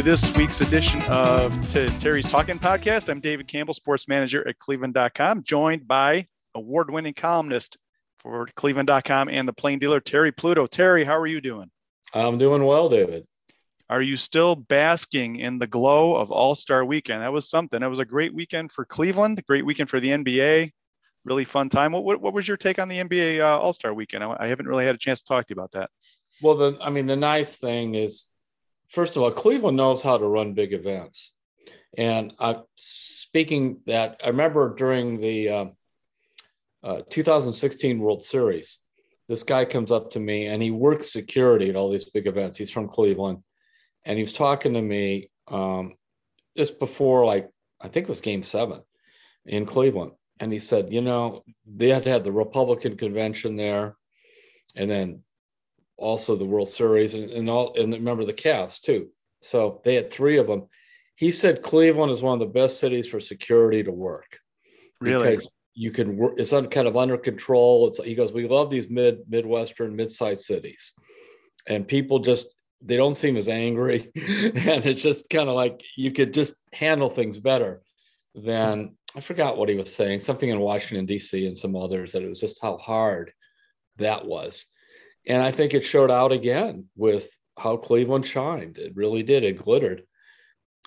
To this week's edition of Terry's Talking Podcast. I'm David Campbell, sports manager at Cleveland.com, joined by award winning columnist for Cleveland.com and the Plain Dealer, Terry Pluto. Terry, how are you doing? I'm doing well, David. Are you still basking in the glow of All Star Weekend? That was something. It was a great weekend for Cleveland, great weekend for the NBA. Really fun time. What, what, what was your take on the NBA uh, All Star Weekend? I, I haven't really had a chance to talk to you about that. Well, the, I mean, the nice thing is, first of all, Cleveland knows how to run big events. And I'm speaking that, I remember during the uh, uh, 2016 World Series, this guy comes up to me and he works security at all these big events. He's from Cleveland, and he was talking to me um, just before, like I think it was Game Seven in Cleveland, and he said, you know, they had to have the Republican convention there, and then also the World Series, and, and all, and remember the Cavs too. So they had three of them. He said Cleveland is one of the best cities for security to work. Really? you can work it's kind of under control it's he goes we love these mid midwestern mid-sized cities and people just they don't seem as angry and it's just kind of like you could just handle things better than i forgot what he was saying something in washington d.c and some others that it was just how hard that was and i think it showed out again with how cleveland shined. It really did. It glittered.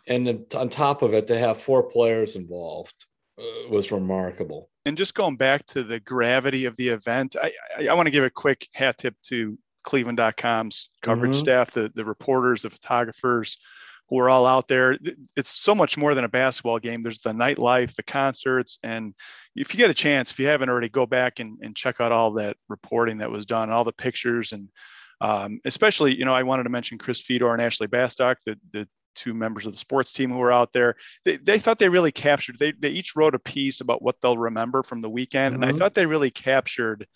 And then on top of it to have four players involved uh, was remarkable. And just going back to the gravity of the event, I, I, I want to give a quick hat tip to Cleveland.com's coverage mm-hmm. staff, the, the reporters, the photographers who are all out there. It's so much more than a basketball game. There's the nightlife, the concerts. And if you get a chance, if you haven't already, go back and, and check out all that reporting that was done, all the pictures and um, especially, you know, I wanted to mention Chris Fedor and Ashley Bastock, the, the two members of the sports team who were out there. They, they thought they really captured, they, they each wrote a piece about what they'll remember from the weekend. Mm-hmm. And I mm-hmm. thought they really captured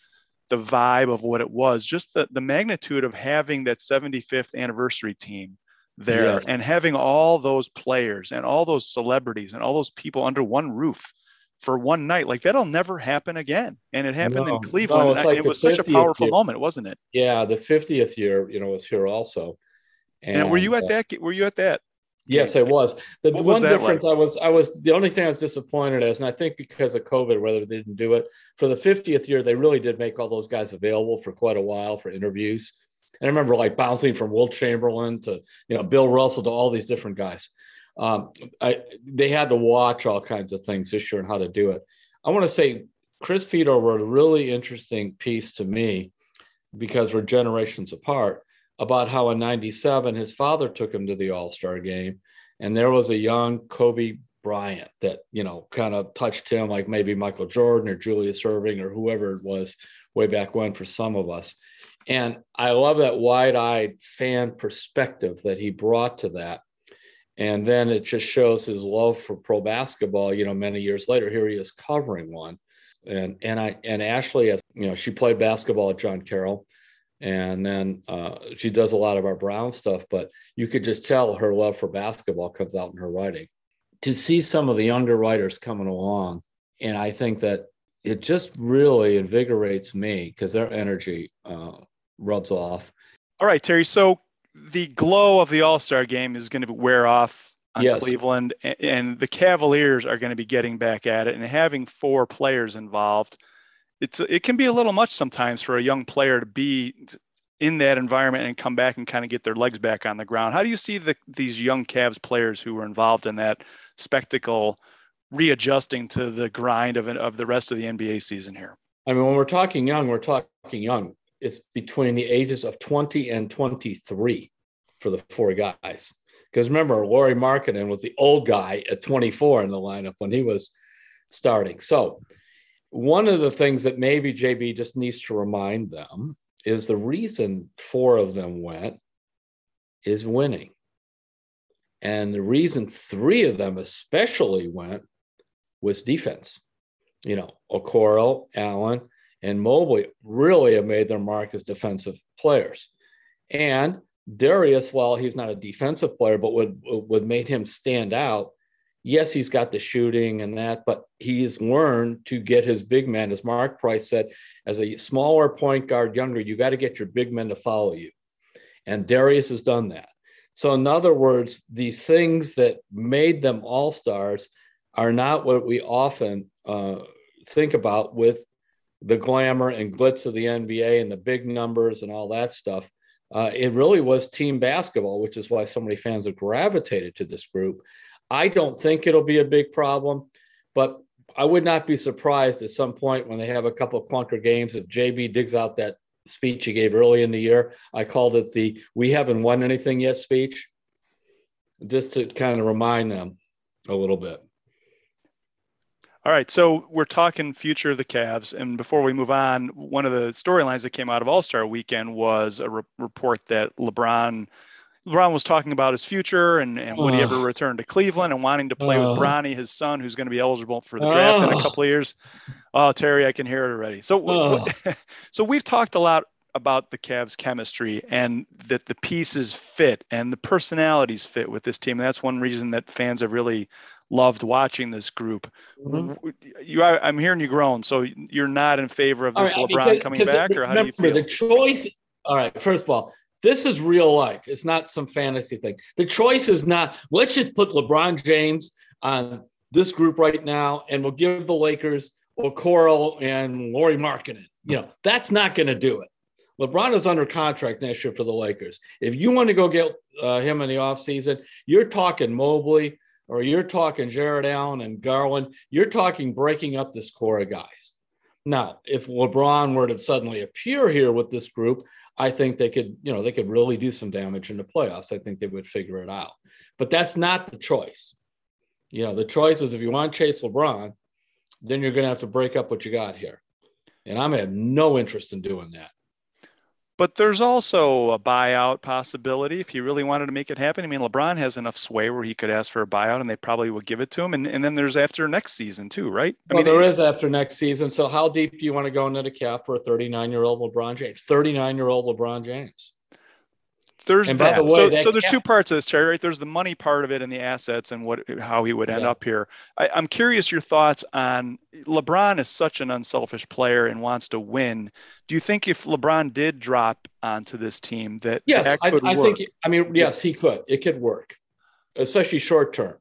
the vibe of what it was, just the, the magnitude of having that 75th anniversary team there yes. and having all those players and all those celebrities and all those people under one roof for one night. Like that'll never happen again. And it happened no, in Cleveland. No, like it was such a powerful year. moment, wasn't it? Yeah. The 50th year, you know, was here also. And, and were you at uh, that? Were you at that? Yes, it was. The, the one difference like? I was, I was the only thing I was disappointed as, and I think because of COVID, whether they didn't do it for the 50th year, they really did make all those guys available for quite a while for interviews. And I remember like bouncing from Wilt Chamberlain to you know Bill Russell to all these different guys. Um, I, they had to watch all kinds of things this year and how to do it. I want to say Chris Fedor wrote a really interesting piece to me because we're generations apart about how in 97 his father took him to the all-star game and there was a young kobe bryant that you know kind of touched him like maybe michael jordan or julius erving or whoever it was way back when for some of us and i love that wide-eyed fan perspective that he brought to that and then it just shows his love for pro basketball you know many years later here he is covering one and and i and ashley as you know she played basketball at john carroll and then uh, she does a lot of our Brown stuff. But you could just tell her love for basketball comes out in her writing. To see some of the younger writers coming along, and I think that it just really invigorates me because their energy uh, rubs off. All right, Terry. So the glow of the All Star game is going to wear off on yes. Cleveland, and the Cavaliers are going to be getting back at it and having four players involved it's it can be a little much sometimes for a young player to be in that environment and come back and kind of get their legs back on the ground. How do you see the these young Cavs players who were involved in that spectacle readjusting to the grind of of the rest of the NBA season here? I mean, when we're talking young, we're talking young. It's between the ages of 20 and 23 for the four guys. Because remember, Lauri Markkanen was the old guy at 24 in the lineup when he was starting. So one of the things that maybe JB just needs to remind them is the reason four of them went is winning. And the reason three of them especially went was defense. You know, Okoro, Allen, and Mobley really have made their mark as defensive players. And Darius, while he's not a defensive player, but would would made him stand out yes, he's got the shooting and that, but he's learned to get his big men, as Mark Price said, as a smaller point guard, younger, you got to get your big men to follow you. And Darius has done that. So, in other words, the things that made them all stars are not what we often uh, think about with the glamour and glitz of the NBA and the big numbers and all that stuff. Uh, it really was team basketball, which is why so many fans have gravitated to this group. I don't think it'll be a big problem, but I would not be surprised at some point when they have a couple of clunker games if JB digs out that speech he gave early in the year. I called it the "We haven't won anything yet" speech, just to kind of remind them a little bit. All right, so we're talking future of the Cavs, and before we move on, one of the storylines that came out of All Star Weekend was a re- report that LeBron LeBron was talking about his future and, and would he ever return to Cleveland and wanting to play uh, with Bronny, his son, who's going to be eligible for the draft uh, in a couple of years. Oh, Terry, I can hear it already. So, uh, so we've talked a lot about the Cavs chemistry and that the pieces fit and the personalities fit with this team. That's one reason that fans have really loved watching this group. Mm-hmm. You, I, am hearing you groan. So you're not in favor of this right, LeBron coming back, or how do you feel? The choice. All right. First of all, this is real life. It's not some fantasy thing. The choice is not. Let's just put LeBron James on this group right now, and we'll give the Lakers Okoro and Lauri Markkanen. You know, that's not going to do it. LeBron is under contract next year for the Lakers. If you want to go get uh, him in the offseason, you're talking Mobley, or you're talking Jarrett Allen and Garland, you're talking breaking up this core of guys. Now, if LeBron were to suddenly appear here with this group, I think they could, you know, they could really do some damage in the playoffs. I think they would figure it out. But that's not the choice. You know, the choice is if you want to chase LeBron, then you're going to have to break up what you got here. And I'm have no interest in doing that. But there's also a buyout possibility if he really wanted to make it happen. I mean, LeBron has enough sway where he could ask for a buyout and they probably would give it to him. And, and then there's after next season, too, right? I well, mean, there is after next season. So, how deep do you want to go into the cap for a 39 year old LeBron James? 39 year old LeBron James there's that. The way, so, that so there's two parts of this, Terry. Right? There's the money part of it and the assets and what how he would end yeah. up here. I, I'm curious your thoughts on LeBron is such an unselfish player and wants to win. Do you think if LeBron did drop onto this team that yes, that I, I think. I mean, yes, he could. It could work, especially short term.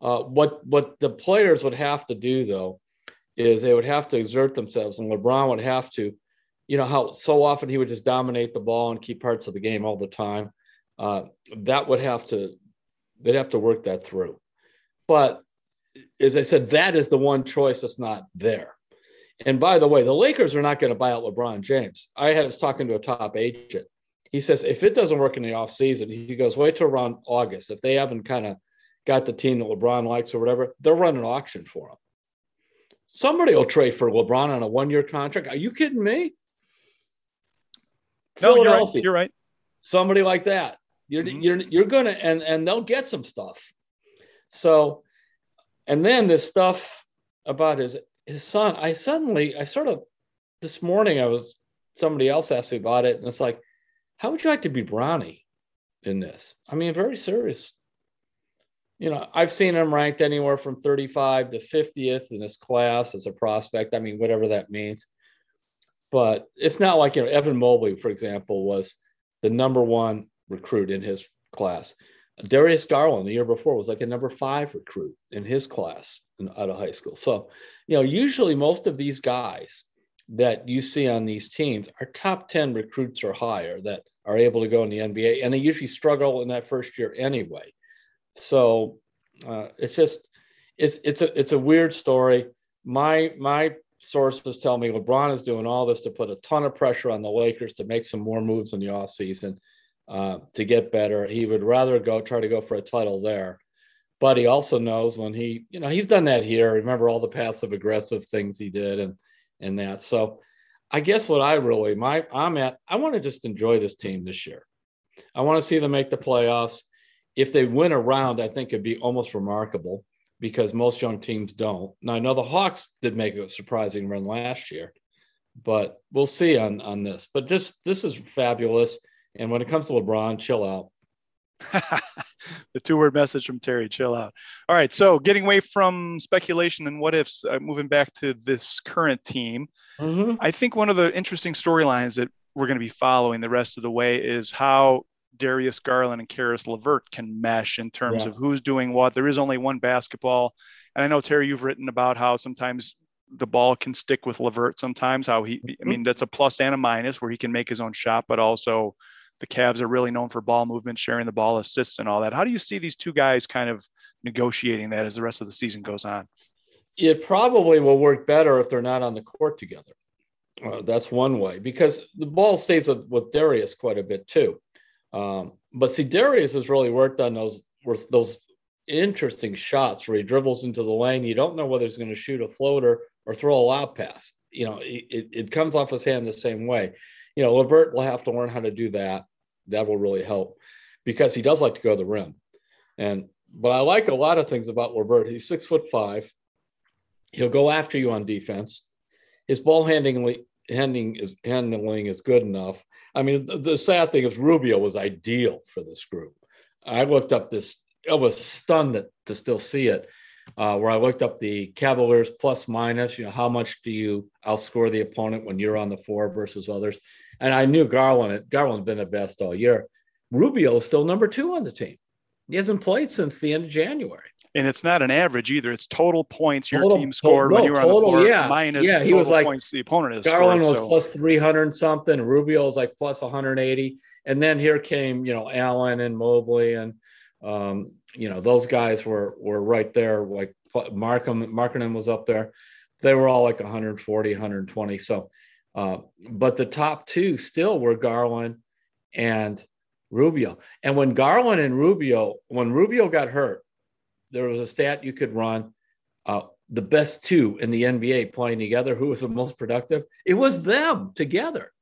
Uh, what what the players would have to do though is they would have to exert themselves, and LeBron would have to you know how so often he would just dominate the ball and keep parts of the game all the time. Uh, that would have to they'd have to work that through. But as I said, that is the one choice that's not there. And by the way, the Lakers are not going to buy out LeBron James. I was talking to a top agent. He says if it doesn't work in the offseason, he goes, wait till around August. If they haven't kind of got the team that LeBron likes or whatever, they'll run an auction for him. Somebody will trade for LeBron on a one year contract. Are you kidding me? No, You're right. You're right. Somebody like that. You're mm-hmm. you're you're gonna and and they'll get some stuff. So, and then this stuff about his his son. I suddenly I sort of this morning I was somebody else asked me about it, and it's like, how would you like to be Bronny in this? I mean, very serious. You know, I've seen him ranked anywhere from 35 to 50th in his class as a prospect. I mean, whatever that means but it's not like you know Evan Mobley, for example, was the number one recruit in his class. Darius Garland the year before was like a number five recruit in his class in, out of high school. So, you know, usually most of these guys that you see on these teams are top 10 recruits or higher that are able to go in the NBA, and they usually struggle in that first year anyway. So uh, it's just it's it's a it's a weird story. My my sources tell me LeBron is doing all this to put a ton of pressure on the Lakers to make some more moves in the offseason uh, to get better. He would rather go try to go for a title there. But he also knows when he, you know, he's done that here. Remember all the passive aggressive things he did and and that. So I guess what I really my I'm at, I want to just enjoy this team this year. I want to see them make the playoffs. If they win a round, I think it'd be almost remarkable because most young teams don't. Now I know the Hawks did make a surprising run last year, but we'll see on on this. But just this is fabulous. And when it comes to LeBron, chill out. the two word message from Terry, chill out. All right. So getting away from speculation and what ifs, uh, moving back to this current team, mm-hmm. I think one of the interesting storylines that we're going to be following the rest of the way is how Darius Garland and Caris LeVert can mesh in terms yeah. of who's doing what. There is only one basketball. And I know, Terry, you've written about how sometimes the ball can stick with LeVert sometimes, how he, I mm-hmm. mean, that's a plus and a minus where he can make his own shot, but also the Cavs are really known for ball movement, sharing the ball, assists, and all that. How do you see these two guys kind of negotiating that as the rest of the season goes on? It probably will work better if they're not on the court together. Uh, that's one way because the ball stays with, with Darius quite a bit too. Um, but see, Darius has really worked on those those interesting shots where he dribbles into the lane. You don't know whether he's going to shoot a floater or throw a lob pass. You know, it, it comes off his hand the same way. You know, LeVert will have to learn how to do that. That will really help because he does like to go to the rim. And but I like a lot of things about LeVert. He's six foot five. He'll go after you on defense. His ball handling handling is handling is good enough. I mean, the, the sad thing is Rubio was ideal for this group. I looked up this. I was stunned that, to still see it. Uh, where I looked up the Cavaliers plus minus. You know, how much do you outscore the opponent when you're on the floor versus others? And I knew Garland. Garland's been the best all year. Rubio is still number two on the team. He hasn't played since the end of January. And it's not an average either. It's total points your total, team scored total, when you were total, on the floor yeah. minus yeah, he was like, points the opponent has Garland scored, was so. plus 300 something. Rubio was like plus 180. And then here came, you know, Allen and Mobley and, um, you know, those guys were were right there. Like Markham, Markham was up there. They were all like 140, 120. So, uh, but the top two still were Garland and Rubio. And when Garland and Rubio, when Rubio got hurt, there was a stat you could run. Uh, the best two in the NBA playing together, who was the most productive? It was them together.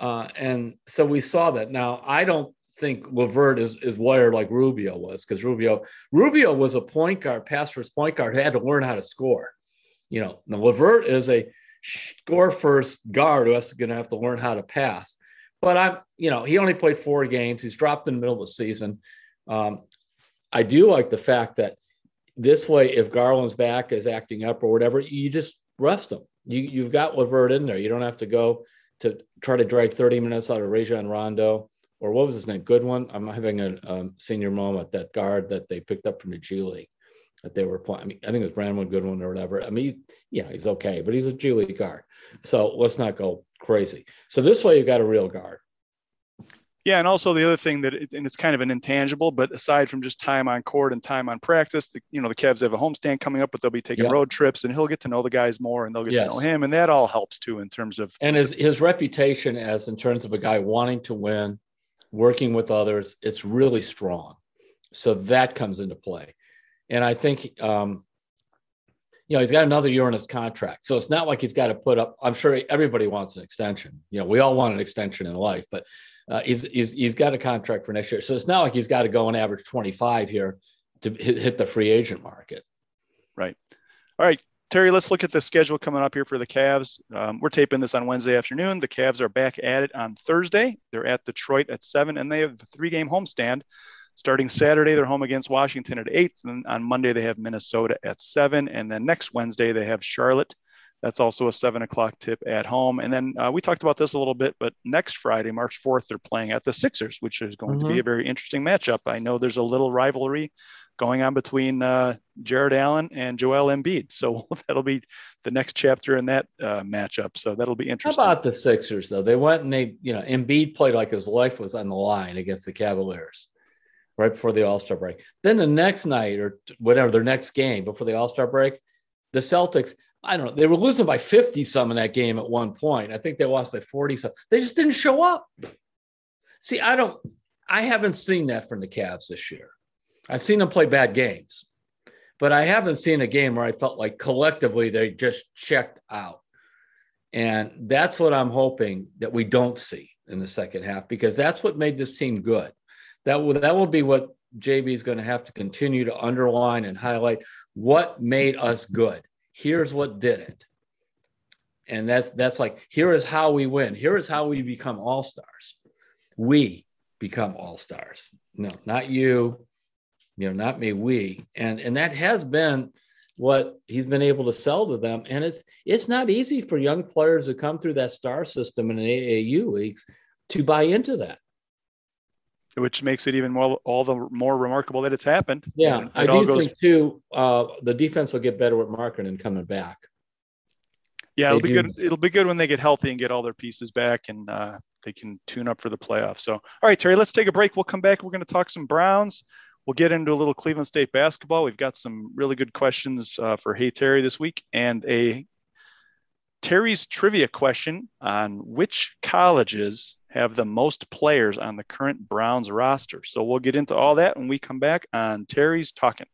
Uh, and so we saw that. Now, I don't think LeVert is, is wired like Rubio was because Rubio Rubio was a point guard, pass first point guard, who had to learn how to score. You know, now LeVert is a score first guard who has going to have to learn how to pass. But I'm, you know, he only played four games. He's dropped in the middle of the season. Um, I do like the fact that this way, if Garland's back is acting up or whatever, you just rest him. You you've got LeVert in there. You don't have to go to try to drag 30 minutes out of Rajon Rondo or what was his name? Goodwin. I'm having a um, senior moment. That guard that they picked up from the G League that they were playing. I mean, I think it was Brandon Goodwin or whatever. I mean, yeah, he's okay, but he's a G League guard. So let's not go crazy. So this way, you've got a real guard. Yeah, and also the other thing that, it, and it's kind of an intangible, but aside from just time on court and time on practice, the, you know, the Cavs have a homestand coming up, but they'll be taking yeah. road trips, and he'll get to know the guys more, and they'll get yes. to know him, and that all helps too in terms of and his his reputation as in terms of a guy wanting to win, working with others, it's really strong. So that comes into play, and I think um, you know, he's got another year on his contract. So it's not like he's got to put up, I'm sure everybody wants an extension. You know, we all want an extension in life, but uh, he's, he's, he's got a contract for next year. So it's not like he's got to go and average 25 here to hit, hit the free agent market. Right. All right. Terry, let's look at the schedule coming up here for the Cavs. Um, we're taping this on Wednesday afternoon. The Cavs are back at it on Thursday. They're at Detroit at seven, and they have a three-game homestand. Starting Saturday, they're home against Washington at eight. And on Monday, they have Minnesota at seven, and then next Wednesday they have Charlotte that's also a seven o'clock tip at home. And then uh, we talked about this a little bit, but next Friday, March 4th, they're playing at the Sixers, which is going mm-hmm. to be mm-hmm. a very interesting matchup. I know there's a little rivalry going on between uh, Jarrett Allen and Joel Embiid. So that'll be the next chapter in that uh, matchup. So that'll be interesting. How about the Sixers, though? They went and they, you know, Embiid played like his life was on the line against the Cavaliers right before the All Star break. Then the next night or whatever, their next game before the All Star break, the Celtics I don't know. They were losing by 50 some in that game at one point. I think they lost by 40 some. They just didn't show up. See, I don't, I haven't seen that from the Cavs this year. I've seen them play bad games, but I haven't seen a game where I felt like collectively they just checked out. And that's what I'm hoping that we don't see in the second half because that's what made this team good. That will, that will be what JB is going to have to continue to underline and highlight what made us good here's what did it. And that's that's like here is how we win. Here is how we become all stars. We become all stars. No not you. You know not me we. And and that has been what he's been able to sell to them. And it's it's not easy for young players to come through that star system in AAU leagues to buy into that which makes it even more all the more remarkable that it's happened. Yeah, I do goes... think too. Uh, the defense will get better with Markkanen coming back. Yeah, it'll be do. good. It'll be good when they get healthy and get all their pieces back, and uh, they can tune up for the playoffs. So, all right, Terry, let's take a break. We'll come back. We're going to talk some Browns. We'll get into a little Cleveland State basketball. We've got some really good questions uh, for Hey Terry this week, and a Terry's trivia question on which colleges have the most players on the current Browns roster. So we'll get into all that when we come back on Terry's Talking.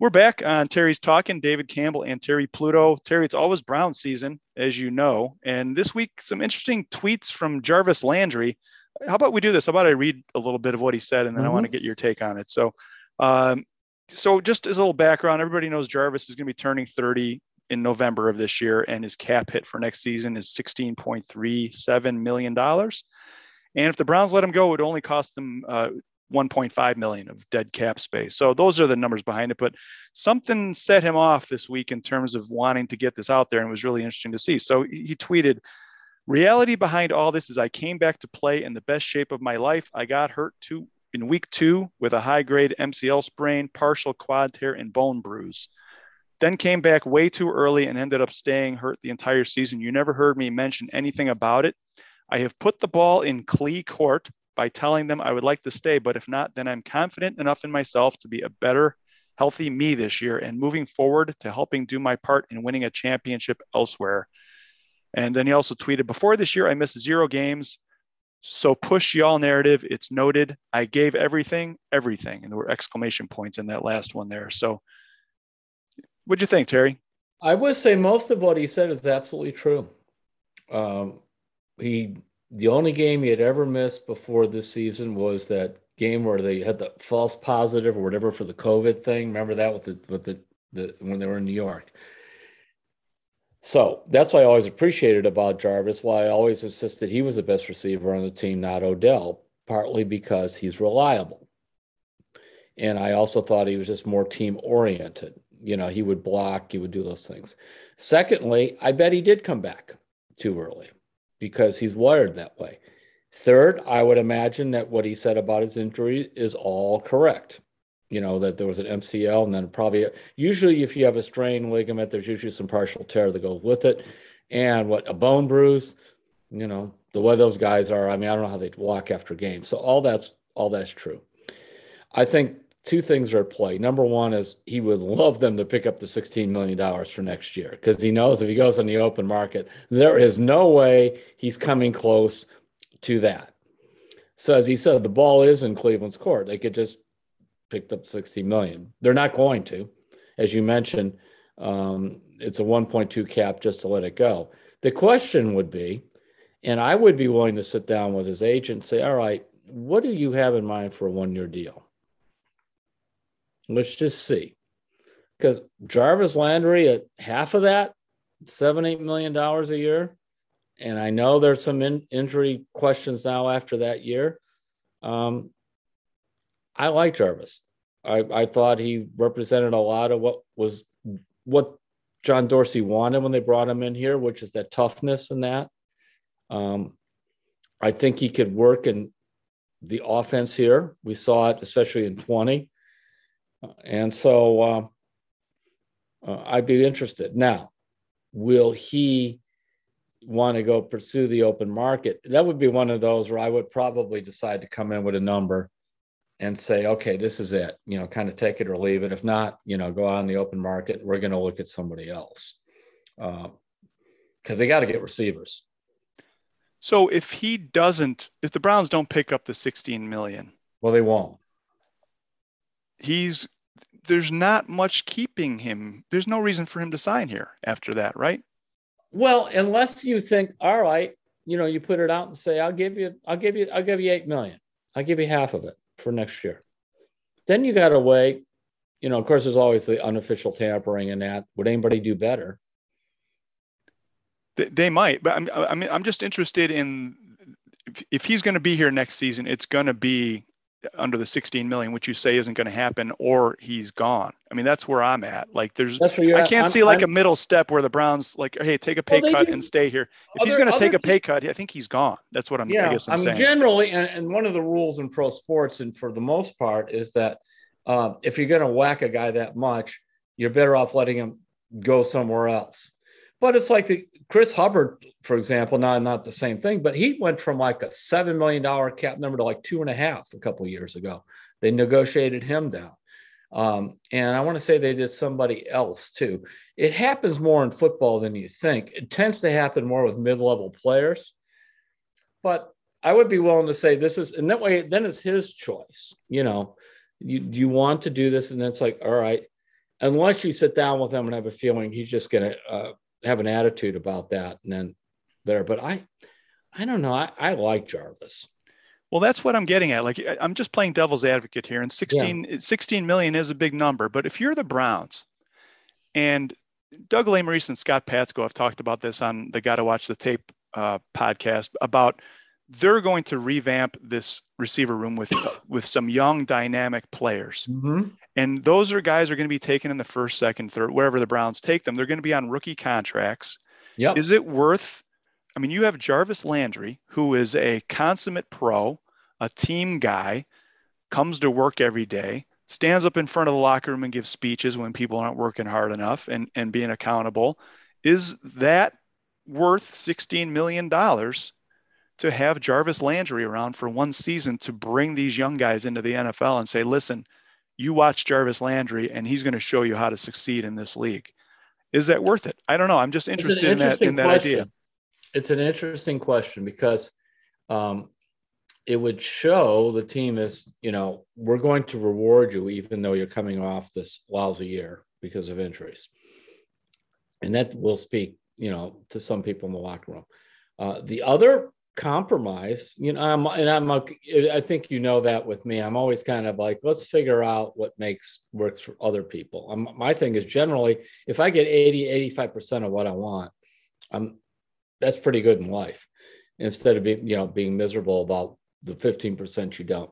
We're back on Terry's Talking, David Campbell and Terry Pluto. Terry, it's always Brown season, as you know. And this week, some interesting tweets from Jarvis Landry. How about we do this? How about I read a little bit of what he said, and then mm-hmm. I want to get your take on it. So, um, so just as a little background, everybody knows Jarvis is going to be turning 30 in November of this year, and his cap hit for next season is $16.37 million. And if the Browns let him go, it would only cost them uh, 1.5 million of dead cap space. So those are the numbers behind it. But something set him off this week in terms of wanting to get this out there and was really interesting to see. So he tweeted, Reality behind all this is I came back to play in the best shape of my life. I got hurt two in week two with a high grade MCL sprain, partial quad tear, and bone bruise. Then came back way too early and ended up staying hurt the entire season. You never heard me mention anything about it. I have put the ball in Clee court by telling them I would like to stay, but if not, then I'm confident enough in myself to be a better, healthy me this year and moving forward to helping do my part in winning a championship elsewhere. And then he also tweeted, Before this year, I missed zero games. So push y'all narrative. It's noted. I gave everything, everything. And there were exclamation points in that last one there. So what'd you think, Terry? I would say most of what he said is absolutely true. Um, he the only game he had ever missed before this season was that game where they had the false positive or whatever for the COVID thing. Remember that with the with the, the when they were in New York. So that's why I always appreciated about Jarvis. Why I always insisted he was the best receiver on the team, not Odell, partly because he's reliable. And I also thought he was just more team oriented. You know, he would block, he would do those things. Secondly, I bet he did come back too early because he's wired that way. Third, I would imagine that what he said about his injury is all correct. You know, that there was an MCL and then probably, usually, if you have a strained ligament, there's usually some partial tear that goes with it. And what a bone bruise, you know, the way those guys are, I mean, I don't know how they walk after games. So all that's all that's true. I think two things are at play. Number one is he would love them to pick up the $16 million for next year because he knows if he goes on the open market, there is no way he's coming close to that. So as he said, the ball is in Cleveland's court. They could just pick up 60 million. They're not going to. As you mentioned, um, it's a 1.2 cap just to let it go. The question would be, and I would be willing to sit down with his agent and say, all right, what do you have in mind for a one year deal? Let's just see. Because Jarvis Landry at half of that, seven, eight million dollars a year. And I know there's some in, injury questions now after that year. Um, I like Jarvis. I, I thought he represented a lot of what was what John Dorsey wanted when they brought him in here, which is that toughness and that. Um, I think he could work in the offense here. We saw it, especially in 20. And so uh, uh, I'd be interested. Now, will he want to go pursue the open market? That would be one of those where I would probably decide to come in with a number and say, okay, this is it, you know, kind of take it or leave it. If not, you know, go out in the open market. We're going to look at somebody else because uh, they got to get receivers. So if he doesn't, if the Browns don't pick up the 16 million, well, they won't. He's there's not much keeping him. There's no reason for him to sign here after that, right? Well, unless you think, all right, you know, you put it out and say, I'll give you, I'll give you, I'll give you eight million. I'll give you half of it for next year. Then you got to wait. You know, of course, there's always the unofficial tampering and that. Would anybody do better? They, they might, but I'm, I mean, I'm just interested in if, if he's going to be here next season, it's going to be under the 16 million, which you say isn't going to happen, or he's gone. I mean, that's where I'm at. Like, there's, I can't at. see I'm, like I'm, a middle step where the Browns like, hey, take a pay well, cut and stay here. If other, he's going to take a pay cut, I think he's gone. That's what I'm. Yeah, I guess I'm, I'm saying. generally, and, and one of the rules in pro sports, and for the most part, is that uh, if you're going to whack a guy that much, you're better off letting him go somewhere else. But it's like the Chris Hubbard, for example, not not the same thing, but he went from like a seven million dollar cap number to like two and a half a couple years ago. They negotiated him down. Um, and I want to say they did somebody else too. It happens more in football than you think. It tends to happen more with mid-level players. But I would be willing to say this is, and that way, then it's his choice. You know, you you want to do this, and then it's like, all right, unless you sit down with him and have a feeling he's just going to uh, have an attitude about that, and then there. But I, I don't know. I, I like Jarvis. Well, that's what I'm getting at. Like, I'm just playing devil's advocate here. And 16, yeah. 16 million is a big number. But if you're the Browns and Doug Lesmerises and Scott Patsko have talked about this on the Gotta Watch the Tape uh, podcast about they're going to revamp this receiver room with with some young dynamic players. Mm-hmm. And those are guys are going to be taken in the first, second, third, wherever the Browns take them. They're going to be on rookie contracts. Yeah. Is it worth I mean, you have Jarvis Landry, who is a consummate pro, a team guy, comes to work every day, stands up in front of the locker room and gives speeches when people aren't working hard enough and, and being accountable. Is that worth $16 million to have Jarvis Landry around for one season to bring these young guys into the NFL and say, listen, you watch Jarvis Landry and he's going to show you how to succeed in this league. Is that worth it? I don't know. I'm just interested in that in that question. idea. It's an interesting question because um, it would show the team is, you know, we're going to reward you even though you're coming off this lousy year because of injuries. And that will speak, you know, to some people in the locker room. Uh, the other compromise, you know, I'm, and I'm, a, I think you know that with me. I'm always kind of like, let's figure out what makes works for other people. I'm, my thing is generally, if I get 80, 85% of what I want, I'm, that's pretty good in life instead of being, you know, being miserable about the 15% you don't.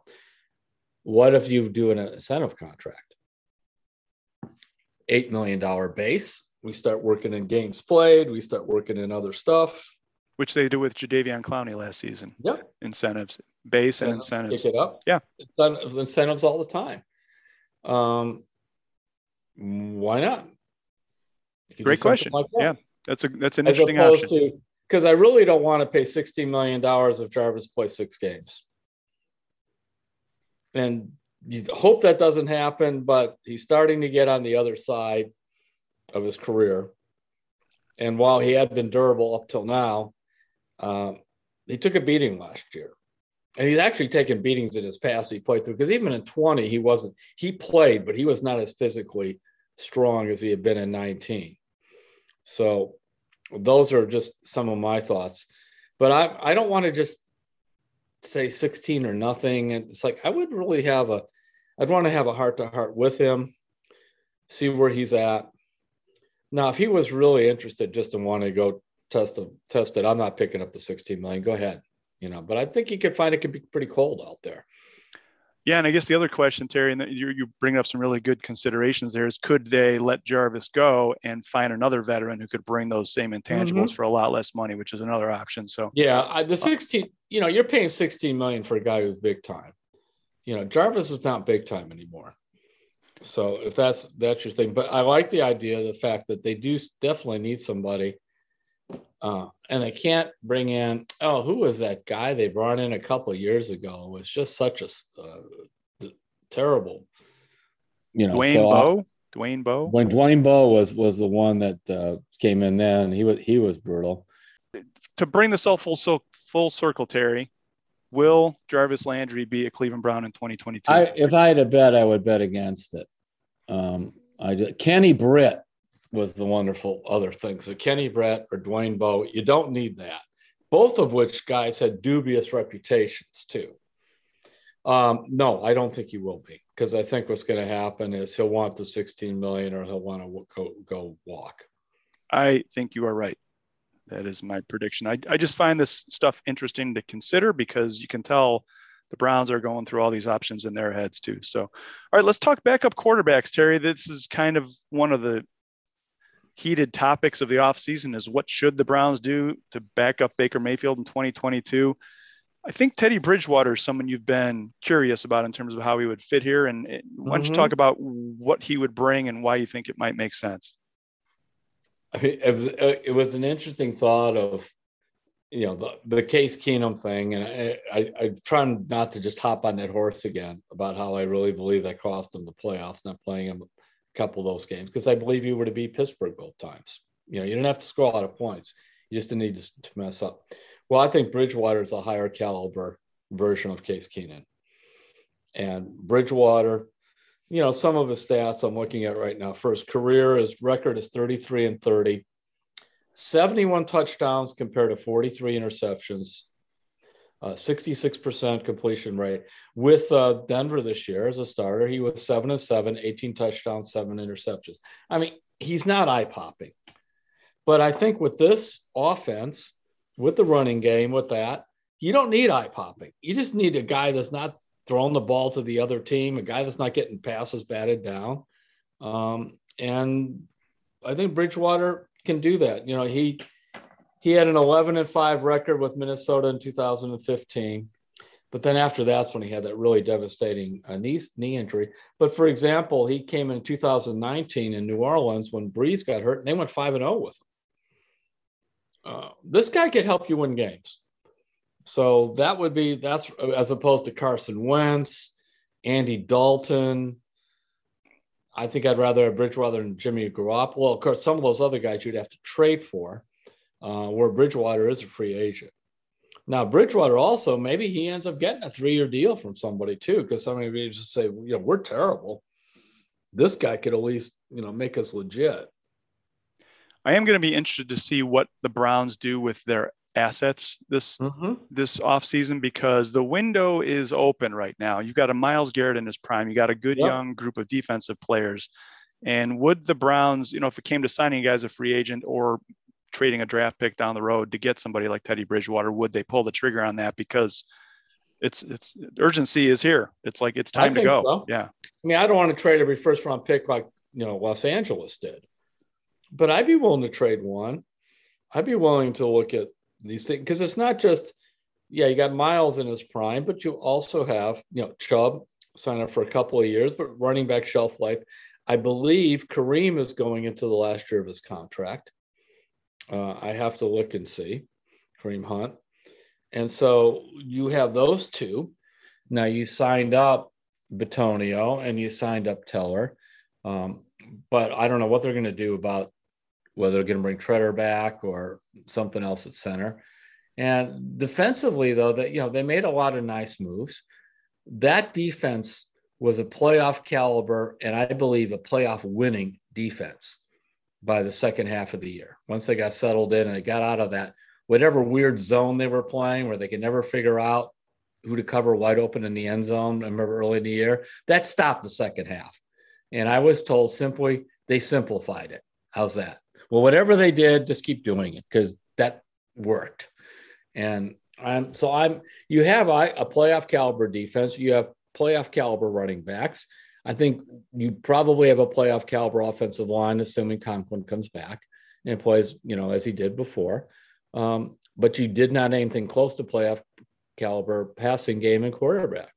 What if you do an incentive contract? $8 million base. We start working in games played. We start working in other stuff. Which they do with Jadeveon Clowney last season. Yep. Incentives, base and incentives. Pick it up. Yeah. Incentives all the time. Um, why not? Great question. Like that. Yeah, that's a that's an As interesting option. Because I really don't want to pay $16 million if Jarvis plays six games. And you hope that doesn't happen, but he's starting to get on the other side of his career. And while he had been durable up till now, um, he took a beating last year. And he's actually taken beatings in his past he played through because even in 20, he wasn't, he played, but he was not as physically strong as he had been in 19. So those are just some of my thoughts. But I, I don't want to just say 16 or nothing. And it's like I would really have a I'd want to have a heart to heart with him, see where he's at. Now, if he was really interested just in wanting to go test a, test it, I'm not picking up the 16 million. Go ahead. You know, but I think you could find it could be pretty cold out there. Yeah, and I guess the other question, Terry, and you you bring up some really good considerations there is could they let Jarvis go and find another veteran who could bring those same intangibles mm-hmm. for a lot less money, which is another option. So yeah, I, the 16, you know, you're paying 16 million for a guy who's big time. You know, Jarvis is not big time anymore. So if that's that's your thing, but I like the idea, the fact that they do definitely need somebody uh, and they can't bring in, oh, who was that guy they brought in a couple years ago? It was just such a uh, terrible, you know. Dwayne so Bowe. Dwayne Bowe. When Dwayne Bowe was was the one that uh, came in then, he was he was brutal. To bring this all full so full circle, Terry, will Jarvis Landry be a Cleveland Brown in 2022? I, if I had a bet, I would bet against it. Um, I just, Kenny Britt was the wonderful other thing. So Kenny Britt or Dwayne Bowe, you don't need that. Both of which guys had dubious reputations too. Um, no, I don't think he will be because I think what's going to happen is he'll want the 16 million or he'll want to go, go walk. I think you are right. That is my prediction. I, I just find this stuff interesting to consider because you can tell the Browns are going through all these options in their heads too. So, all right, let's talk backup quarterbacks, Terry. This is kind of one of the heated topics of the offseason is what should the Browns do to back up Baker Mayfield in 2022? I think Teddy Bridgewater is someone you've been curious about in terms of how he would fit here. And why don't you talk mm-hmm. about what he would bring and why you think it might make sense? I mean, it was an interesting thought of, you know, the, the Case Keenum thing. And I, I, I try not to just hop on that horse again about how I really believe that cost him the playoffs, not playing him a couple of those games, because I believe you were to beat Pittsburgh both times. You know, you didn't have to score a lot of points. You just didn't need to, to mess up. Well, I think Bridgewater is a higher caliber version of Case Keenum. And Bridgewater, you know, some of his stats I'm looking at right now. His career, his record is 33 and 30, 71 touchdowns compared to 43 interceptions, uh, 66% completion rate. With uh, Denver this year as a starter, he was 7 and 7, 18 touchdowns, 7 interceptions. I mean, he's not eye popping. But I think with this offense, with the running game, with that, you don't need eye popping. You just need a guy that's not throwing the ball to the other team, a guy that's not getting passes batted down. Um, and I think Bridgewater can do that. You know, he he had an 11 and 5 record with Minnesota in 2015. But then after that's when he had that really devastating uh, knee, knee injury. But for example, he came in 2019 in New Orleans when Brees got hurt and they went 5 and 0 with him. Uh, this guy could help you win games. So that would be that's as opposed to Carson Wentz, Andy Dalton. I think I'd rather have Bridgewater and Jimmy Garoppolo. Of course, some of those other guys you'd have to trade for, uh, where Bridgewater is a free agent. Now, Bridgewater also maybe he ends up getting a three-year deal from somebody too, because somebody just say, you know, we're terrible. This guy could at least you know make us legit. I am going to be interested to see what the Browns do with their assets this mm-hmm. this offseason because the window is open right now. You've got a Myles Garrett in his prime. You got a good yep. young group of defensive players. And would the Browns, you know, if it came to signing a guy as a free agent or trading a draft pick down the road to get somebody like Teddy Bridgewater, would they pull the trigger on that because it's it's urgency is here. It's like it's time to go. So. Yeah. I mean, I don't want to trade every first round pick like you know Los Angeles did but I'd be willing to trade one. I'd be willing to look at these things because it's not just, yeah, you got Myles in his prime, but you also have, you know, Chubb sign up for a couple of years, but running back shelf life. I believe Kareem is going into the last year of his contract. Uh, I have to look and see Kareem Hunt. And so you have those two. Now you signed up Bitonio and you signed up Teller. Um, but I don't know what they're going to do about whether they're going to bring Tretter back or something else at center. And defensively, though, that you know they made a lot of nice moves. That defense was a playoff caliber, and I believe a playoff winning defense by the second half of the year. Once they got settled in and they got out of that whatever weird zone they were playing, where they could never figure out who to cover wide open in the end zone. I remember early in the year that stopped the second half, and I was told simply they simplified it. How's that? well, whatever they did, just keep doing it because that worked. And I'm so I'm you have a, a playoff caliber defense, you have playoff caliber running backs. I think you probably have a playoff caliber offensive line, assuming Conklin comes back and plays, you know, as he did before. Um, but you did not anything close to playoff caliber passing game and quarterback.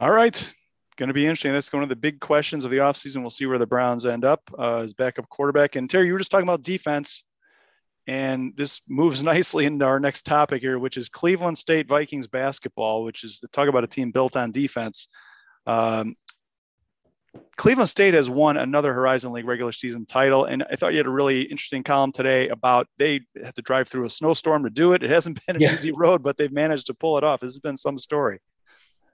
All right going to be interesting. That's one of the big questions of the offseason. We'll see where the Browns end up uh, as backup quarterback. And Terry, you were just talking about defense, and this moves nicely into our next topic here, which is Cleveland State Vikings basketball, which is talk about a team built on defense. Um, Cleveland State has won another Horizon League regular season title, and I thought you had a really interesting column today about they had to drive through a snowstorm to do it. It hasn't been an yeah. easy road, but they've managed to pull it off. This has been some story.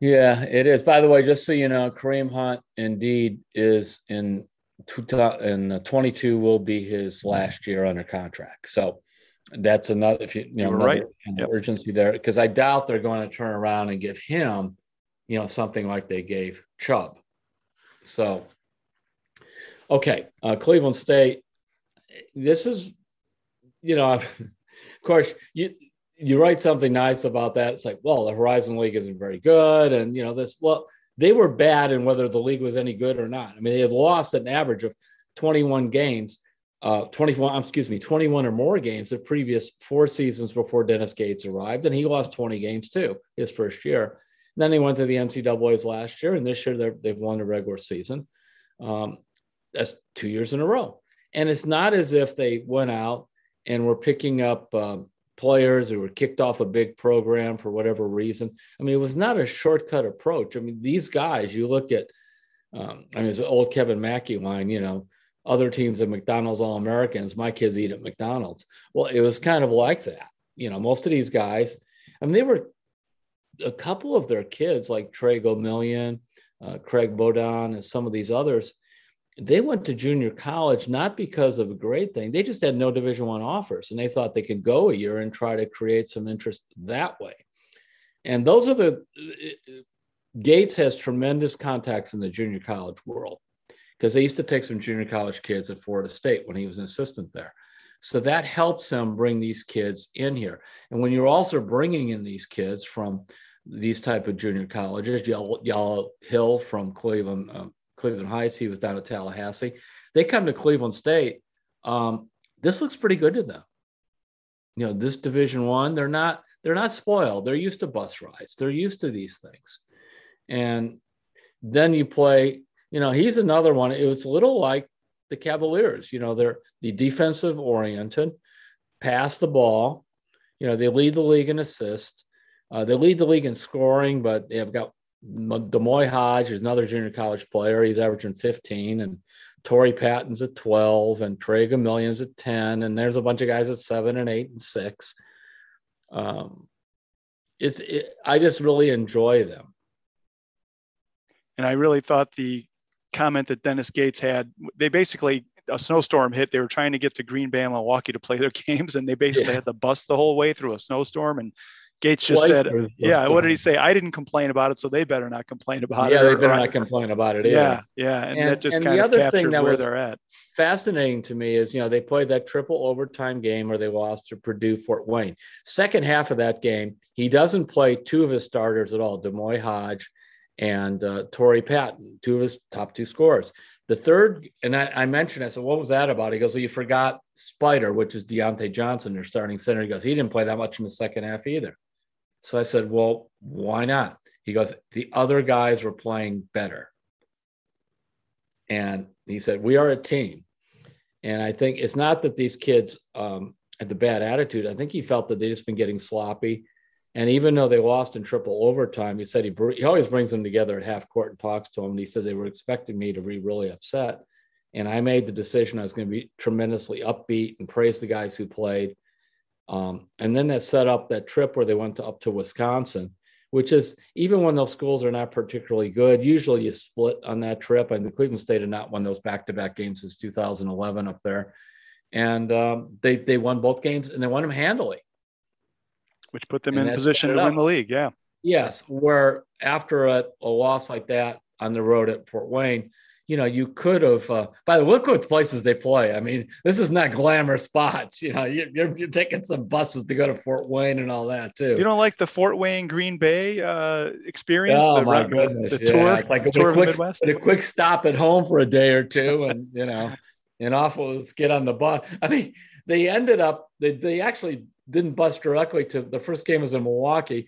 Yeah, it is. By the way, just so you know, Kareem Hunt indeed is in two in 22 will be his last year under contract. So that's another if you, you know right yep. urgency there because I doubt they're going to turn around and give him you know something like they gave Chubb. So okay, uh, Cleveland State. This is you know, of course you you write something nice about that. It's like, well, the Horizon League isn't very good, and you know this. Well, they were bad in whether the league was any good or not. I mean, they had lost an average of 21 games, uh, 21, excuse me, 21 or more games the previous four seasons before Dennis Gates arrived, and he lost 20 games too his first year. And then they went to the NCAA's last year, and this year they've won the regular season. Um, that's two years in a row. And it's not as if they went out and were picking up um, players who were kicked off a big program for whatever reason. I mean, it was not a shortcut approach. I mean, these guys, you look at, um, I mean, it's an old Kevin Mackey line, you know, other teams at McDonald's All Americans, my kids eat at McDonald's. Well, it was kind of like that. You know, most of these guys, I mean, they were a couple of their kids, like Tre Gomillion, uh, Craig Bodon, and some of these others, they went to junior college not because of a great thing. They just had no division one offers and they thought they could go a year and try to create some interest that way. And those are the gates has tremendous contacts in the junior college world because they used to take some junior college kids at florida state when he was an assistant there. So that helps him bring these kids in here. And when you're also bringing in these kids from these type of junior colleges Yahel Hill from cleveland um, Cleveland Heights. He was down at Tallahassee. They come to Cleveland State. Um, this looks pretty good to them. You know, this Division One, they're not they're not spoiled. They're used to bus rides. They're used to these things. And then you play. You know, he's another one. It was a little like the Cavaliers. You know, they're the defensive oriented, pass the ball. You know, they lead the league in assists. Uh, they lead the league in scoring, but they have got D'Moi Hodge is another junior college player. He's averaging 15, and Torrey Patton's at 12, and Trey Millions at 10, and there's a bunch of guys at seven and eight and six. Um, it's it, I just really enjoy them. And I really thought the comment that Dennis Gates had, they basically a snowstorm hit. They were trying to get to Green Bay and Milwaukee to play their games, and they basically yeah. had to bust the whole way through a snowstorm. And Gates just Twice said, "Yeah, what did he say? I didn't complain about it, so they better not complain about yeah, it." Yeah, they better not complain about it. Either. Yeah, yeah, and, and that just and kind of captured where they're at. Fascinating to me is you know they played that triple overtime game where they lost to Purdue Fort Wayne. Second half of that game, he doesn't play two of his starters at all, D'Moi Hodge and uh, Torrey Patton, two of his top two scorers. The third, and I, I, mentioned, I said, what was that about? He goes, well, you forgot Spider, which is Deante Johnson, their starting center. He goes, he didn't play that much in the second half either. So I said, well, why not? He goes, the other guys were playing better. And he said, we are a team. And I think it's not that these kids um, had the bad attitude. I think he felt that they just been getting sloppy. And even though they lost in triple overtime, he said he, he always brings them together at half court and talks to them. And he said they were expecting me to be really upset. And I made the decision I was going to be tremendously upbeat and praise the guys who played um, and then that set up that trip where they went to, up to Wisconsin, which is even when those schools are not particularly good, usually you split on that trip. And the Cleveland State had not won those back to back games since 2011 up there. And um, they, they won both games and they won them handily. Which put them and in position to win the league. Yeah. Yes. Where after a, a loss like that on the road at Fort Wayne, you know, you could have. Uh, by the way, look what places they play. I mean, this is not glamour spots. You know, you're, you're taking some buses to go to Fort Wayne and all that too. You don't like the Fort Wayne Green Bay uh, experience? Oh the, my goodness! The, the tour, yeah, like a, tour quick, a quick stop at home for a day or two, and you know, and off we'll get on the bus. I mean, they ended up. They they actually didn't bus directly to the first game was in Milwaukee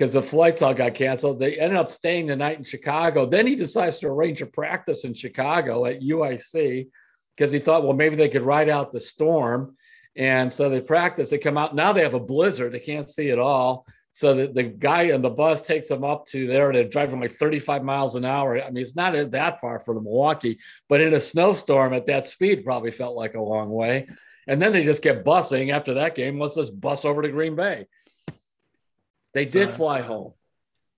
because the flights all got canceled. They ended up staying the night in Chicago. Then he decides to arrange a practice in Chicago at UIC because he thought, well, maybe they could ride out the storm. And so they practice. They come out. Now they have a blizzard. They can't see at all. So the, the guy on the bus takes them up to there. They're driving like 35 miles an hour. I mean, it's not that far from Milwaukee, but in a snowstorm at that speed, probably felt like a long way. And then they just kept busing after that game. Let's just bus over to Green Bay. They did uh, fly home.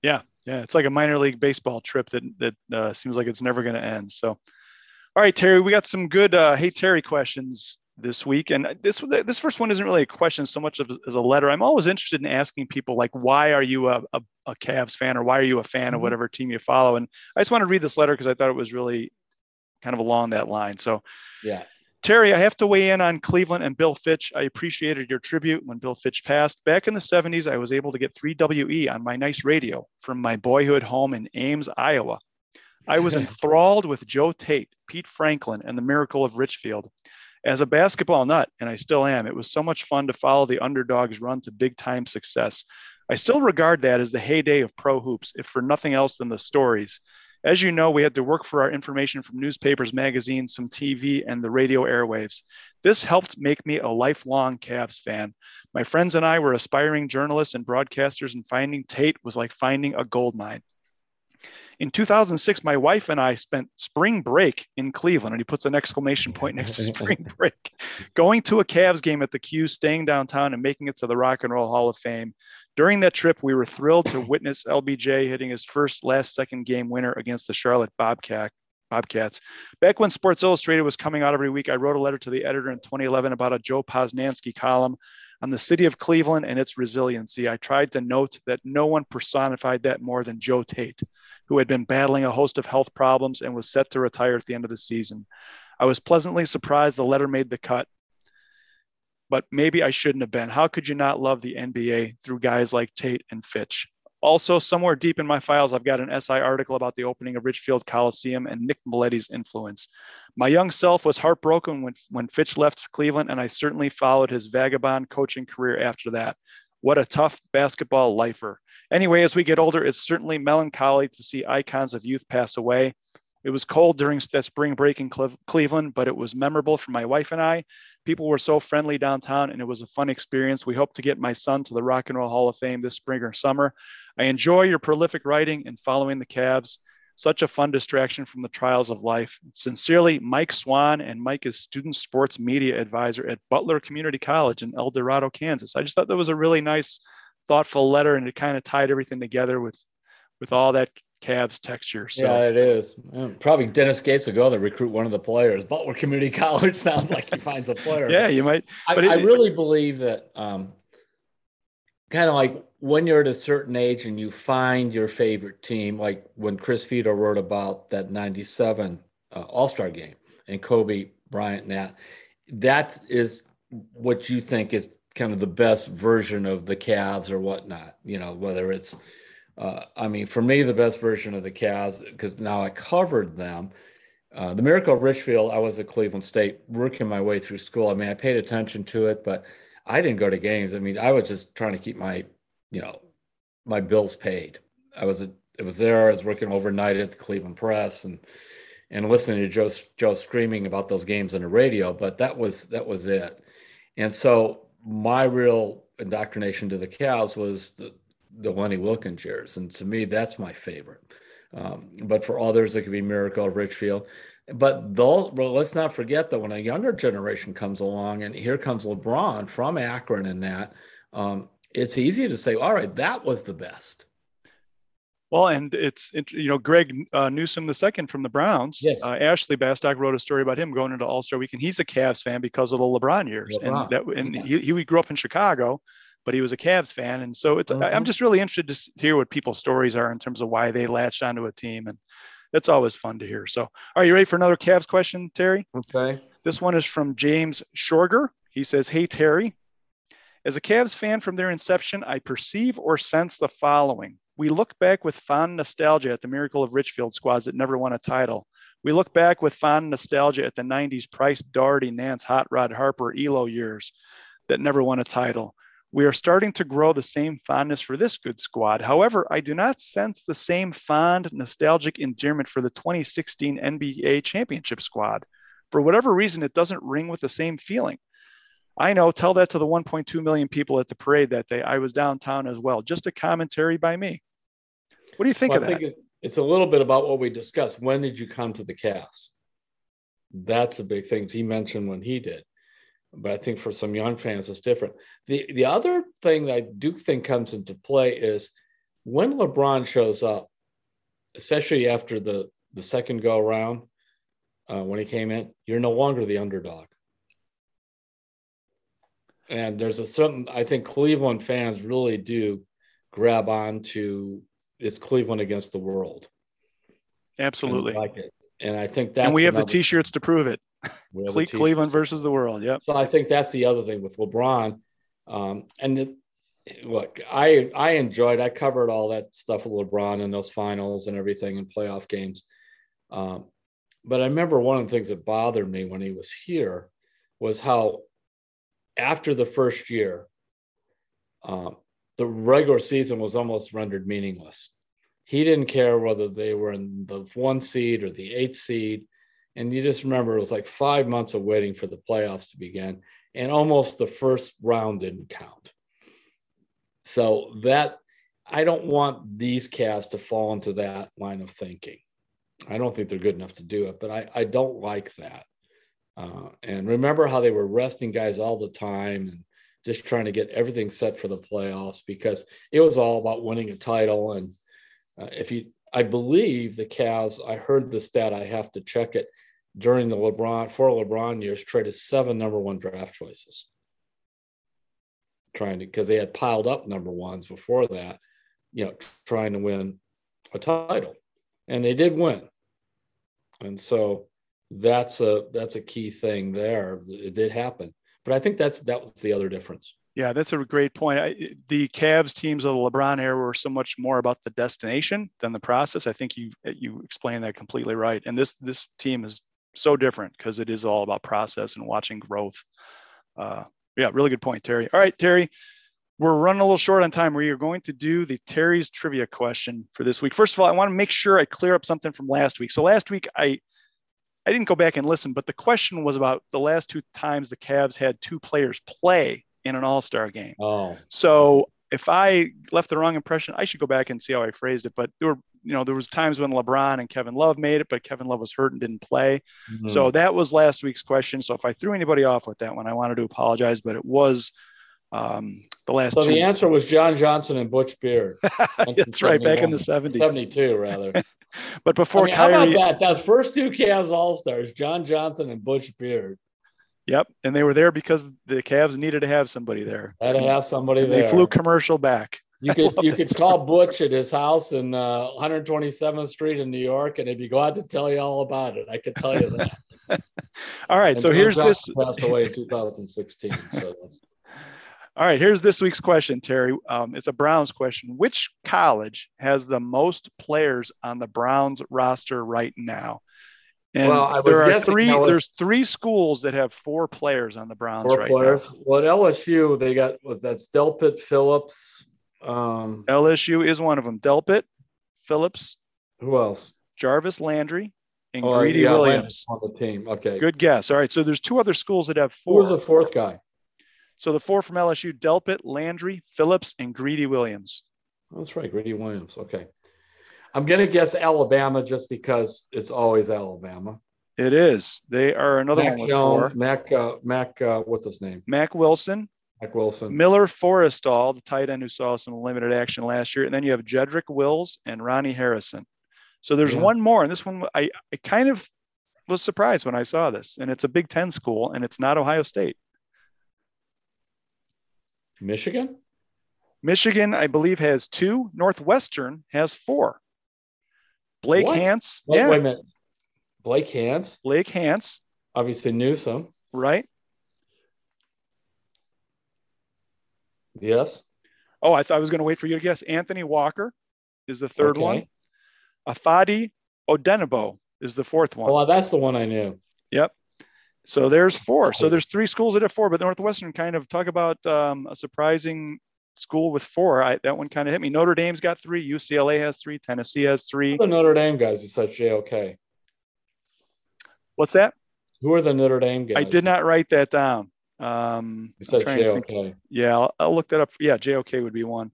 Yeah, yeah, it's like a minor league baseball trip that that uh, seems like it's never going to end. So, all right, Terry, we got some good uh, hey Terry questions this week, and this this first one isn't really a question so much as a letter. I'm always interested in asking people like, why are you a, a, a Cavs fan, or why are you a fan mm-hmm. of whatever team you follow? And I just want to read this letter because I thought it was really kind of along that line. So, yeah. Terry, I have to weigh in on Cleveland and Bill Fitch. I appreciated your tribute when Bill Fitch passed. Back in the 70s, I was able to get 3WE on my nice radio from my boyhood home in Ames, Iowa. I was enthralled with Joe Tait, Pete Franklin, and the miracle of Richfield. As a basketball nut, and I still am, it was so much fun to follow the underdogs run to big time success. I still regard that as the heyday of pro hoops, if for nothing else than the stories. As you know, we had to work for our information from newspapers, magazines, some TV, and the radio airwaves. This helped make me a lifelong Cavs fan. My friends and I were aspiring journalists and broadcasters, and finding Tait was like finding a gold mine. In 2006, my wife and I spent spring break in Cleveland, and he puts an exclamation point next to spring break, going to a Cavs game at the Q, staying downtown, and making it to the Rock and Roll Hall of Fame. During that trip, we were thrilled to witness LBJ hitting his first last second game winner against the Charlotte Bobcat. Bobcats. Back when Sports Illustrated was coming out every week, I wrote a letter to the editor in 2011 about a Joe Posnanski column on the city of Cleveland and its resiliency. I tried to note that no one personified that more than Joe Tait, who had been battling a host of health problems and was set to retire at the end of the season. I was pleasantly surprised the letter made the cut but maybe I shouldn't have been. How could you not love the NBA through guys like Tait and Fitch? Also, somewhere deep in my files, I've got an SI article about the opening of Richfield Coliseum and Nick Mileti's influence. My young self was heartbroken when, when Fitch left Cleveland, and I certainly followed his vagabond coaching career after that. What a tough basketball lifer. Anyway, as we get older, it's certainly melancholy to see icons of youth pass away. It was cold during that spring break in Cleveland, but it was memorable for my wife and I. People were so friendly downtown, and it was a fun experience. We hope to get my son to the Rock and Roll Hall of Fame this spring or summer. I enjoy your prolific writing and following the Cavs. Such a fun distraction from the trials of life. Sincerely, Mike Swan, and Mike is student sports media advisor at Butler Community College in El Dorado, Kansas. I just thought that was a really nice, thoughtful letter, and it kind of tied everything together with with all that Cavs texture. So. Yeah, it is. Probably Dennis Gates will go there recruit one of the players. Butler Community College sounds like he finds a player. yeah, you might. But I, it, I really believe that um, kind of like when you're at a certain age and you find your favorite team, like when Chris Vito wrote about that 97 uh, All Star game and Kobe Bryant and that, that is what you think is kind of the best version of the Cavs or whatnot, you know, whether it's uh, I mean, for me, the best version of the Cavs, because now I covered them. Uh, the Miracle of Richfield, I was at Cleveland State working my way through school. I mean, I paid attention to it, but I didn't go to games. I mean, I was just trying to keep my, you know, my bills paid. I was, it was there. I was working overnight at the Cleveland Press and, and listening to Joe, Joe screaming about those games on the radio, but that was, that was it. And so my real indoctrination to the Cavs was the, the Lenny Wilkens years. And to me, that's my favorite. Um, but for others, it could be Miracle of Richfield. But though, well, let's not forget that when a younger generation comes along, and here comes LeBron from Akron and that, um, it's easy to say, all right, that was the best. Well, and it's you know Greg uh, the second from the Browns. Yes. Uh, Ashley Bastock wrote a story about him going into All Star Week, and he's a Cavs fan because of the LeBron years, LeBron. and that and yeah. he, he grew up in Chicago, but he was a Cavs fan, and so it's. Mm-hmm. I'm just really interested to hear what people's stories are in terms of why they latched onto a team, and that's always fun to hear. So, are you ready for another Cavs question, Terry? Okay. This one is from James Shorger. He says, "Hey Terry, as a Cavs fan from their inception, I perceive or sense the following: We look back with fond nostalgia at the miracle of Richfield squads that never won a title." We look back with fond nostalgia at the 90s Price, Daugherty, Nance, Hot Rod, Harper, Ehlo years that never won a title. We are starting to grow the same fondness for this good squad. However, I do not sense the same fond, nostalgic endearment for the 2016 NBA championship squad. For whatever reason, it doesn't ring with the same feeling. I know, tell that to the 1.2 million people at the parade that day. I was downtown as well. Just a commentary by me. What do you think well, of that? Think it's a little bit about what we discussed. When did you come to the cast? That's a big thing he mentioned when he did but I think for some young fans, it's different. The the other thing that I do think comes into play is when LeBron shows up, especially after the the second go around uh, when he came in, you're no longer the underdog. And there's a certain I think Cleveland fans really do grab on to it's Cleveland against the world. Absolutely, like it, and I think that and we have the T-shirts to prove it. Cle- Cleveland versus the world. Yep. So I think that's the other thing with LeBron. Um, and it, look, I I enjoyed. I covered all that stuff with LeBron and those finals and everything and playoff games. Um, but I remember one of the things that bothered me when he was here was how after the first year, um, the regular season was almost rendered meaningless. He didn't care whether they were in the one seed or the eighth seed. And you just remember it was like five months of waiting for the playoffs to begin, and almost the first round didn't count. So that I don't want these Cavs to fall into that line of thinking. I don't think they're good enough to do it, but I, I don't like that. Uh, and remember how they were resting guys all the time and just trying to get everything set for the playoffs because it was all about winning a title. And uh, if you, I believe the Cavs, I heard the stat, I have to check it during the LeBron, four LeBron years, traded seven number one draft choices. Trying to, because they had piled up number ones before that, you know, trying to win a title. And they did win. And so that's a that's a key thing there. It did happen, but I think that's that was the other difference. Yeah, that's a great point. I, the Cavs teams of the LeBron era were so much more about the destination than the process. I think you you explained that completely right. And this this team is so different because it is all about process and watching growth. Uh, yeah, really good point, Terry. All right, Terry, we're running a little short on time. We are going to do the Terry's trivia question for this week. First of all, I want to make sure I clear up something from last week. So last week I I didn't go back and listen, but the question was about the last two times the Cavs had two players play in an All-Star game. Oh. So if I left the wrong impression, I should go back and see how I phrased it. But there were, you know, there was times when LeBron and Kevin Love made it, but Kevin Love was hurt and didn't play. Mm-hmm. So that was last week's question. So if I threw anybody off with that one, I wanted to apologize, but it was um, the last. So two. the answer was John Johnson and Butch Beard. That's right, back in the seventies. Seventy-two, rather. but before I mean, Kyrie, how about that? Those first two Cavs All Stars, John Johnson and Butch Beard. Yep, and they were there because the Cavs needed to have somebody there. Had to have somebody and there. They flew commercial back. You could you could call Butch at his house in uh, 127th Street in New York, and he'd be glad to tell you all about it. I could tell you that. all right, and so here's this. Passed away in 2016. So all right, here's this week's question, Terry. Um, it's a Browns question. Which college has the most players on the Browns roster right now? And well, there are three. Was, there's three schools that have four players on the Browns four right players. now. Well, at LSU, they got was that's Delpit, Phillips. Um, LSU is one of them. Delpit, Phillips. Who else? Jarvis Landry and oh, Greedy yeah, Williams on the team. Okay, good guess. All right, so there's two other schools that have four. Who was the fourth guy? So the four from LSU: Delpit, Landry, Phillips, and Greedy Williams. That's right, Greedy Williams. Okay, I'm gonna guess Alabama just because it's always Alabama. It is. They are another Mac one with four. Mac, uh, Mac, uh, what's his name? Mac Wilson. Mac Wilson. Miller Forristall, the tight end who saw some limited action last year, and then you have Jedrick Wills and Ronnie Harrison. So there's yeah. one more, and this one I, I kind of was surprised when I saw this, and it's a Big Ten school, and it's not Ohio State. Michigan? Michigan, I believe, has two. Northwestern has four. Blake what? Hance. Wait, yeah. Wait a minute. Blake Hance. Blake Hance. Obviously Newsome. Right. Yes. Oh, I thought I was going to wait for you to guess. Anthony Walker is the third okay. one. Ifeadi Odenigbo is the fourth one. Well, that's the one I knew. Yep. So there's four. So there's three schools that have four, but Northwestern kind of talk about um, a surprising school with four. I, that one kind of hit me. Notre Dame's got three. UCLA has three. Tennessee has three. the Notre Dame guys is such JOK? What's that? Who are the Notre Dame guys? I did not write that down. Um, JOK. Yeah, I'll, I'll, look that up. Yeah, JOK would be one.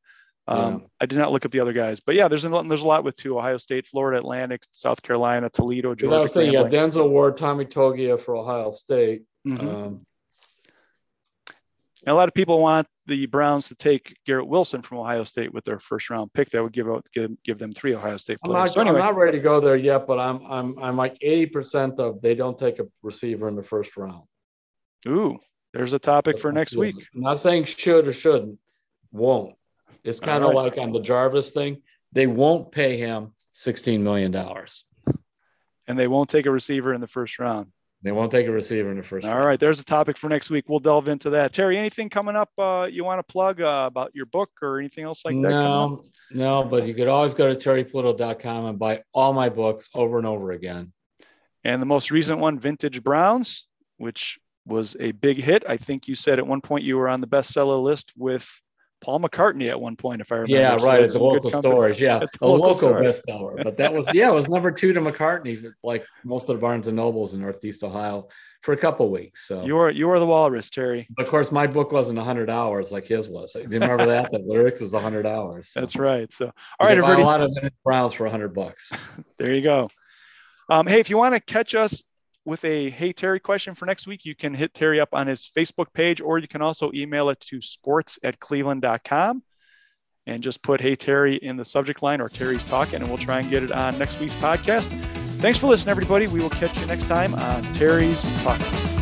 Um, yeah. I did not look up the other guys, but yeah, there's a, there's a lot with two: Ohio State, Florida Atlantic, South Carolina, Toledo, Georgia. I was saying, yeah, Denzel Ward, Tommy Togiai for Ohio State. Mm-hmm. Um, a lot of people want the Browns to take Garrett Wilson from Ohio State with their first round pick. That would give out give, give them three Ohio State players. I'm not, so anyway. I'm not ready to go there yet, but I'm I'm I'm like 80% of they don't take a receiver in the first round. Ooh, there's a topic for next week. I'm not saying should or shouldn't, won't. It's kind of right. like on the Jarvis thing. They won't pay him $16 million. And they won't take a receiver in the first round. They won't take a receiver in the first. All round. right, there's a topic for next week. We'll delve into that. Terry, anything coming up uh, you want to plug uh, about your book or anything else like that? No, no, but you could always go to terrypluto.com and buy all my books over and over again. And the most recent one, Vintage Browns, which was a big hit. I think you said at one point you were on the bestseller list with Paul McCartney at one point, if I remember. Yeah, right. At the local stores. Yeah, a local, local bestseller. But that was yeah, it was number two to McCartney, like most of the Barnes and Nobles in Northeast Ohio, for a couple weeks. So you were you were the walrus, Terry. But of course, my book wasn't hundred hours like his was. You remember that? The lyrics is hundred hours. So. That's right. So all right, everybody. A lot of Browns for hundred bucks. there you go. Um, hey, if you want to catch us with a Hey Terry question for next week, you can hit Terry up on his Facebook page, or you can also email it to sports at cleveland.com and just put Hey Terry in the subject line or Terry's talking, and we'll try and get it on next week's podcast. Thanks for listening, everybody. We will catch you next time on Terry's Talking.